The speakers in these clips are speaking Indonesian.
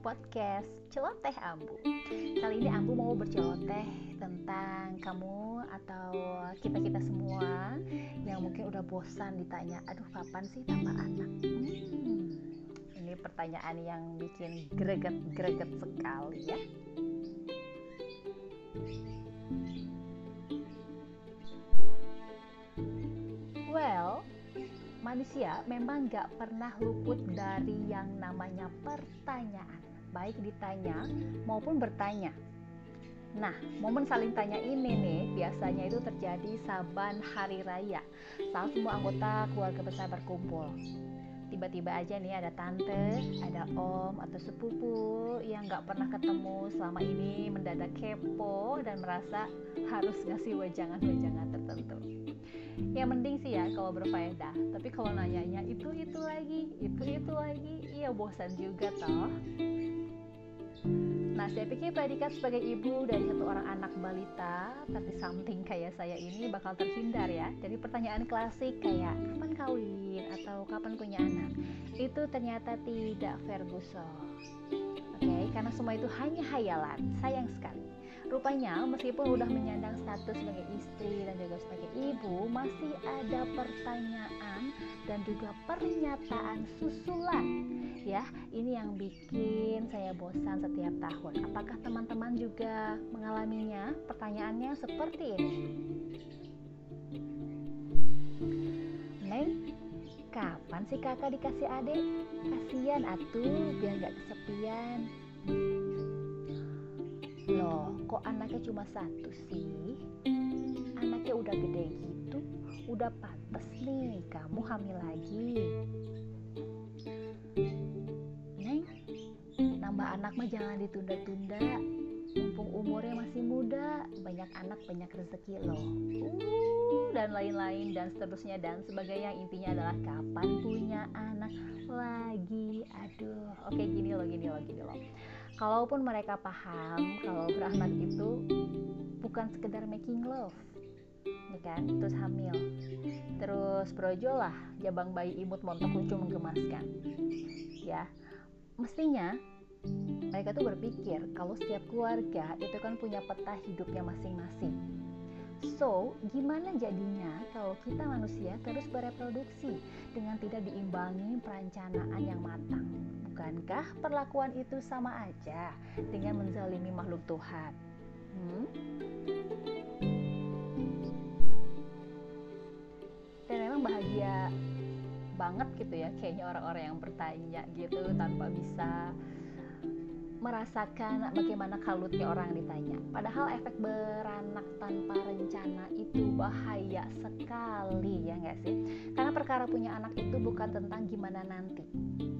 podcast Celoteh Ambu. Kali ini Ambu mau berceloteh tentang kamu atau kita-kita semua Yang mungkin udah bosan ditanya Aduh kapan sih tambah anak? Hmm, Ini pertanyaan yang bikin greget-greget sekali ya. Well, manusia memang gak pernah luput dari yang namanya pertanyaan, baik ditanya maupun bertanya. Nah, momen saling tanya ini nih biasanya itu terjadi saban hari raya saat semua anggota keluarga besar berkumpul. Tiba-tiba aja nih ada tante, ada om atau sepupu yang gak pernah ketemu selama ini mendadak kepo dan merasa harus ngasih wejangan-wejangan tertentu ya mending sih ya kalau berfaedah tapi kalau nanyanya itu itu lagi itu itu lagi iya bosan juga toh Nah, saya pikir predikat sebagai ibu dari satu orang anak balita, tapi something kayak saya ini bakal terhindar ya dari pertanyaan klasik kayak kapan kawin atau kapan punya anak. Itu ternyata tidak okay? Karena semua itu hanya hayalan. Sayang sekali. Rupanya meskipun udah menyandang status sebagai istri dan juga sebagai ibu, masih ada pertanyaan dan juga pernyataan susulan. Ya, ini yang bikin saya bosan setiap tahun. Apakah teman-teman juga mengalaminya? Pertanyaannya seperti ini. Neng, kapan sih kakak dikasih adik? Kasian atuh, biar gak kesepian. Loh, kok anaknya cuma satu sih? Anaknya udah gede gitu, udah pantas nih kamu hamil lagi. Neng, nambah anak mah jangan ditunda-tunda. Mumpung umurnya masih muda, banyak anak banyak rezeki loh. Uh, dan lain-lain dan seterusnya. Dan sebagainya. Intinya adalah kapan punya anak lagi. Aduh, oke gini loh, gini loh, gini loh. Kalaupun mereka paham kalau beranak itu bukan sekedar making love ya kan? Terus hamil. Terus projo lah jabang bayi imut montok lucu menggemaskan. Ya mestinya mereka tuh berpikir kalau setiap keluarga itu kan punya peta hidupnya masing-masing So, gimana jadinya kalau kita manusia terus bereproduksi dengan tidak diimbangi perencanaan yang matang? Bukankah perlakuan itu sama aja dengan menzalimi makhluk Tuhan? Hmm? Dan memang bahagia banget gitu ya kayaknya orang-orang yang bertanya gitu tanpa bisa merasakan bagaimana kalutnya orang ditanya. Padahal efek beranak tanpa rencana itu bahaya sekali ya nggak sih? Karena perkara punya anak itu bukan tentang gimana nanti,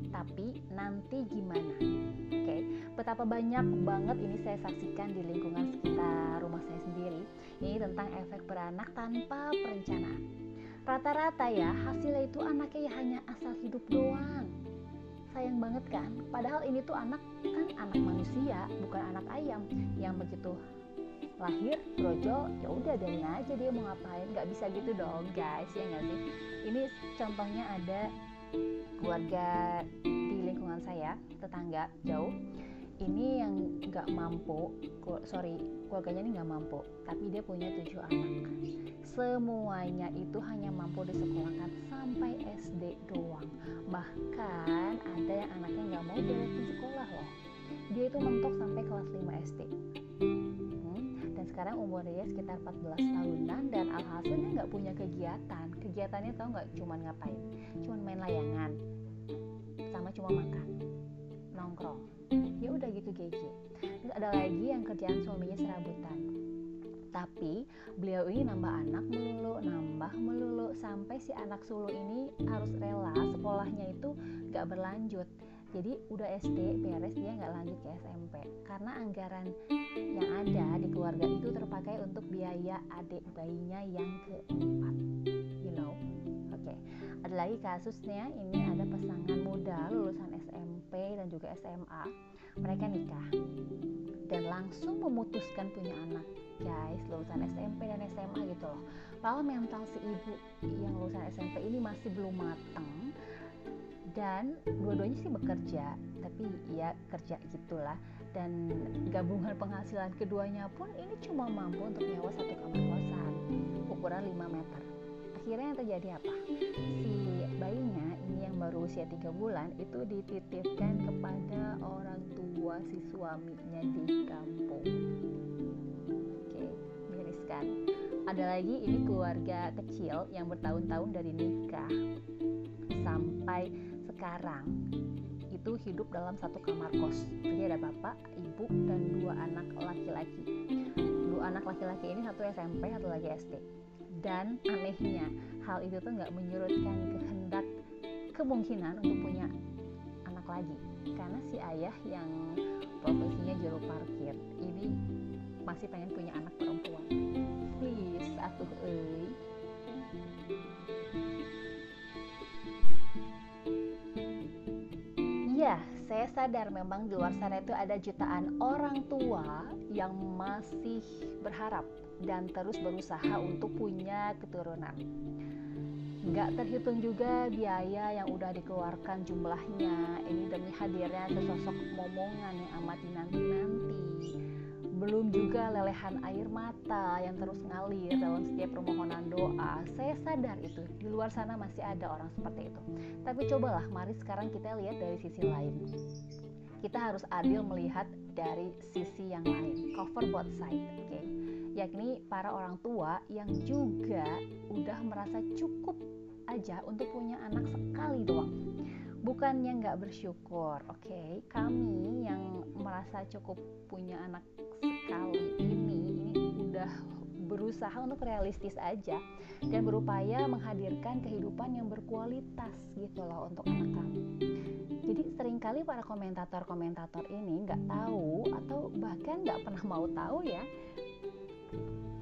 tapi nanti gimana. Oke, okay? betapa banyak banget ini saya saksikan di lingkungan sekitar rumah saya sendiri. Ini tentang efek beranak tanpa perencanaan. Rata-rata ya hasilnya itu anaknya ya hanya asal hidup doang sayang banget kan? Padahal ini tuh anak kan anak manusia bukan anak ayam. Yang begitu lahir brojol ya udah dari aja dia mau ngapain. Nggak bisa gitu dong guys ya nggak sih? Ini contohnya ada keluarga di lingkungan saya tetangga jauh ini yang nggak mampu sorry keluarganya ini nggak mampu tapi dia punya tujuh anak. Semuanya itu hanya mampu disekolahkan sampai SD doang. Bahkan ada yang anaknya nggak mau beresin sekolah loh. Dia itu mentok sampai kelas 5 SD hmm, dan sekarang umur dia sekitar 14 tahunan dan alhasilnya nggak punya kegiatan. Kegiatannya tau nggak? Cuman ngapain? Cuman main layangan. Sama cuma makan nongkrong. Ya udah gitu GG terus ada lagi yang kerjaan suaminya serabutan. Tapi beliau ini nambah anak melulu nambah melulu sampai si anak sulung ini harus rela sekolahnya itu gak berlanjut. Jadi udah SD beres dia nggak lanjut ke SMP karena anggaran yang ada di keluarga itu terpakai untuk biaya adik bayinya yang keempat. You know? Oke. okay. Ada lagi kasusnya ini ada pasangan muda lulusan SMP dan juga SMA mereka nikah dan langsung memutuskan punya anak. Guys lulusan SMP dan SMA gitu loh. Padahal mental si ibu yang lulusan SMP ini masih belum mateng dan dua-duanya sih bekerja tapi ya kerja gitulah. Dan gabungan penghasilan keduanya pun ini cuma mampu untuk nyewa satu kamar kosan ukuran 5 meter akhirnya yang terjadi apa si bayinya ini yang baru usia tiga bulan itu dititipkan kepada orang tua si suaminya di kampung oke miris kan ada lagi ini keluarga kecil yang bertahun-tahun dari nikah sampai sekarang itu hidup dalam satu kamar kos. Jadi ada bapak, ibu, dan dua anak laki-laki. Dua anak laki-laki ini satu SMP, satu lagi SD. Dan anehnya, hal itu tuh nggak menyurutkan kehendak kemungkinan untuk punya anak lagi. Karena si ayah yang profesinya juru parkir ini masih pengen punya anak perempuan. Please, atuh euy. Iya, saya sadar memang di luar sana itu ada jutaan orang tua yang masih berharap dan terus berusaha untuk punya keturunan. Nggak terhitung juga biaya yang udah dikeluarkan jumlahnya. Ini demi hadirnya sesosok momongan yang amat dinanti-nanti belum juga lelehan air mata yang terus ngalir dalam setiap permohonan doa. Saya sadar itu, di luar sana masih ada orang seperti itu. Tapi cobalah, mari sekarang kita lihat dari sisi lain. Kita harus adil melihat dari sisi yang lain, cover both side, oke? Okay? Yakni para orang tua yang juga udah merasa cukup aja untuk punya anak sekali doang bukannya nggak bersyukur, oke? Okay? Kami yang merasa cukup punya anak sekali ini ini udah berusaha untuk realistis aja dan berupaya menghadirkan kehidupan yang berkualitas gitu loh untuk anak kami. Jadi sering kali para komentator-komentator ini nggak tahu atau bahkan nggak pernah mau tahu ya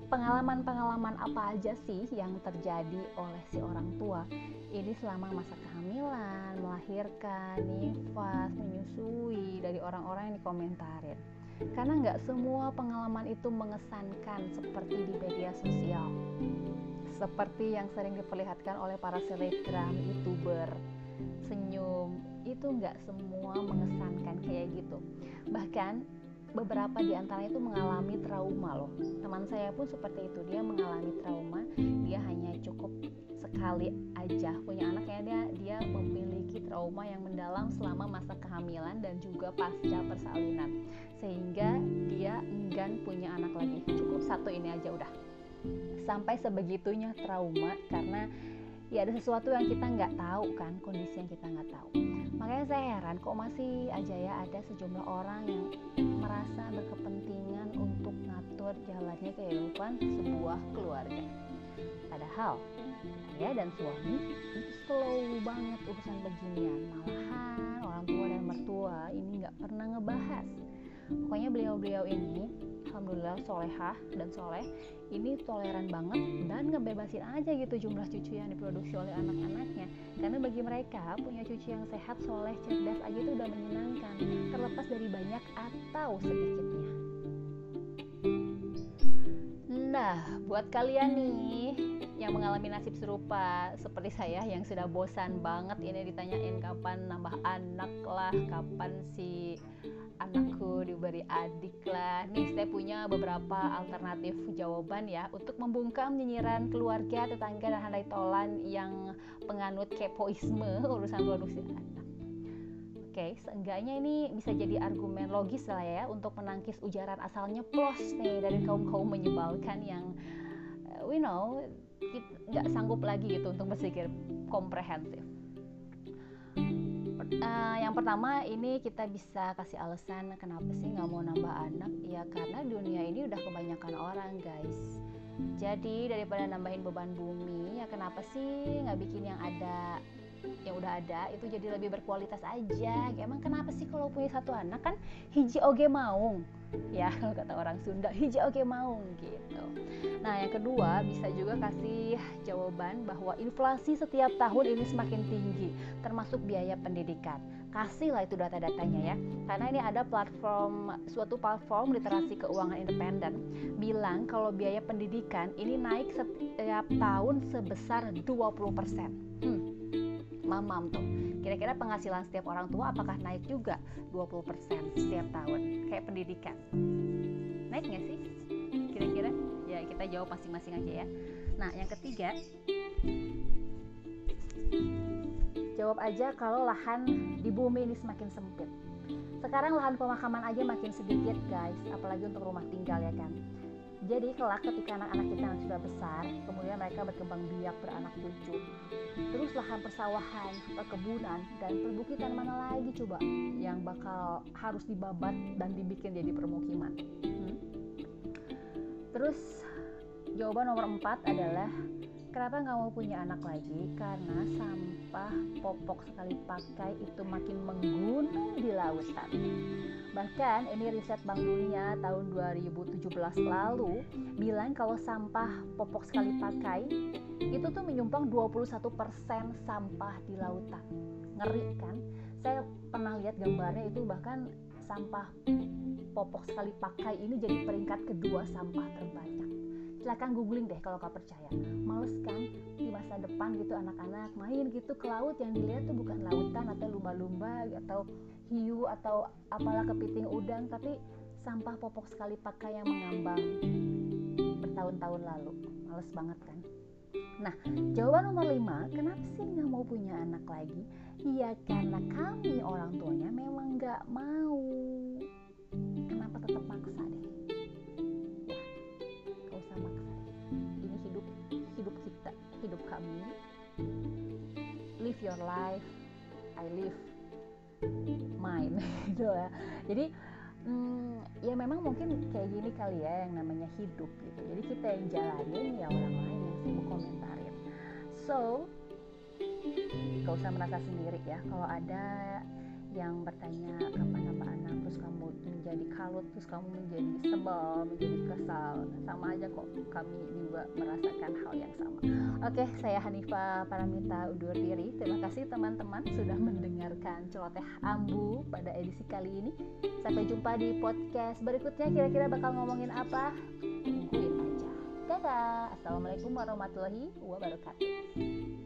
pengalaman-pengalaman apa aja sih yang terjadi oleh si orang tua. Ini selama masa kehamilan, melahirkan, nifas, menyusui dari orang-orang yang dikomentarin. Karena nggak semua pengalaman itu mengesankan seperti di media sosial. Seperti yang sering diperlihatkan oleh para selebgram, youtuber senyum itu nggak semua mengesankan kayak gitu. Bahkan beberapa di antara itu mengalami trauma loh. Teman saya pun seperti itu dia mengalami trauma dia hanya cukup sekali aja punya anaknya dia dia memiliki trauma yang mendalam selama masa kehamilan dan juga pasca persalinan. Sehingga dia enggan punya anak lagi. Cukup satu ini aja udah. Sampai sebegitunya trauma karena ya ada sesuatu yang kita nggak tahu kan kondisi yang kita nggak tahu makanya saya heran kok masih aja ya ada sejumlah orang yang merasa berkepentingan untuk ngatur jalannya kehidupan sebuah keluarga. Padahal saya dan suami itu slow banget urusan beginian. Malahan orang tua dan mertua ini nggak pernah ngebahas pokoknya beliau-beliau ini alhamdulillah solehah dan soleh ini toleran banget dan ngebebasin aja gitu jumlah cucu yang diproduksi oleh anak-anaknya. Karena bagi mereka punya cucu yang sehat soleh cerdas aja itu udah menyenangkan terlepas dari banyak atau sedikitnya. Nah buat kalian nih yang mengalami nasib serupa seperti saya yang sudah bosan banget ini ditanyain kapan nambah anak lah, kapan si anakku diberi adik lah. Nih saya punya beberapa alternatif jawaban ya untuk membungkam nyinyiran keluarga, tetangga dan handai tolan yang penganut kepoisme urusan produksi anak. Oke, seenggaknya ini bisa jadi argumen logis lah ya untuk menangkis ujaran asalnya plus nih dari kaum kaum menyebalkan yang uh, we know nggak sanggup lagi gitu untuk berpikir komprehensif. Uh, yang pertama ini kita bisa kasih alasan kenapa sih nggak mau nambah anak? Ya karena dunia ini udah kebanyakan orang guys. Jadi daripada nambahin beban bumi ya kenapa sih nggak bikin yang ada yang udah ada itu jadi lebih berkualitas aja. Emang kenapa sih kalau punya satu anak? Kan hiji oge maung. Ya kalau kata orang Sunda hiji oge maung gitu. Nah yang kedua bisa juga kasih jawaban bahwa inflasi setiap tahun ini semakin tinggi termasuk biaya pendidikan. Kasih lah itu data-datanya ya. Karena ini ada platform suatu platform literasi keuangan independen. Bilang kalau biaya pendidikan ini naik setiap tahun sebesar 20% hmm, mamam tuh. Kira-kira penghasilan setiap orang tua apakah naik juga 20% setiap tahun? Kayak pendidikan. Naik nggak sih? Kira-kira? Ya kita jawab masing-masing aja ya. Nah yang ketiga Jawab aja kalau lahan di bumi ini semakin sempit. Sekarang lahan pemakaman aja makin sedikit guys, apalagi untuk rumah tinggal ya kan. Jadi kelak ketika anak-anak kita yang sudah besar, kemudian mereka berkembang biak beranak cucu. Terus lahan persawahan, perkebunan, dan perbukitan mana lagi coba yang bakal harus dibabat dan dibikin jadi permukiman. Hmm? Terus jawaban nomor empat adalah Kenapa nggak mau punya anak lagi? Karena sampah popok sekali pakai itu makin menggunung di lautan. Bahkan ini riset Bank Dunia tahun 2017 lalu bilang kalau sampah popok sekali pakai itu tuh menyumbang 21% sampah di lautan. Ngeri kan? Saya pernah lihat gambarnya itu bahkan sampah popok sekali pakai ini jadi peringkat kedua sampah terbanyak silahkan googling deh kalau kau percaya males kan di masa depan gitu anak-anak main gitu ke laut yang dilihat tuh bukan lautan atau lumba-lumba atau hiu atau apalah kepiting udang tapi sampah popok sekali pakai yang mengambang bertahun-tahun lalu males banget kan Nah, jawaban nomor 5, kenapa sih nggak mau punya anak lagi? Ya karena kami orang tuanya memang nggak mau. Live your life. I live mine gitu ya. Jadi hmm, ya memang mungkin kayak gini kali ya yang namanya hidup gitu. Jadi kita yang jalanin ya orang lain yang sibuk komentarin. So gak usah merasa sendiri ya. Kalau ada yang bertanya kapan terus kamu menjadi kalut terus kamu menjadi sebel menjadi kesal. Sama aja kok kami juga merasakan hal yang sama. Oke saya Hanifa Paramita undur diri. Terima kasih teman-teman sudah mendengarkan celoteh ambu pada edisi kali ini. Sampai jumpa di podcast berikutnya. Kira-kira bakal ngomongin apa? Tungguin aja. Dadah. Assalamualaikum warahmatullahi wabarakatuh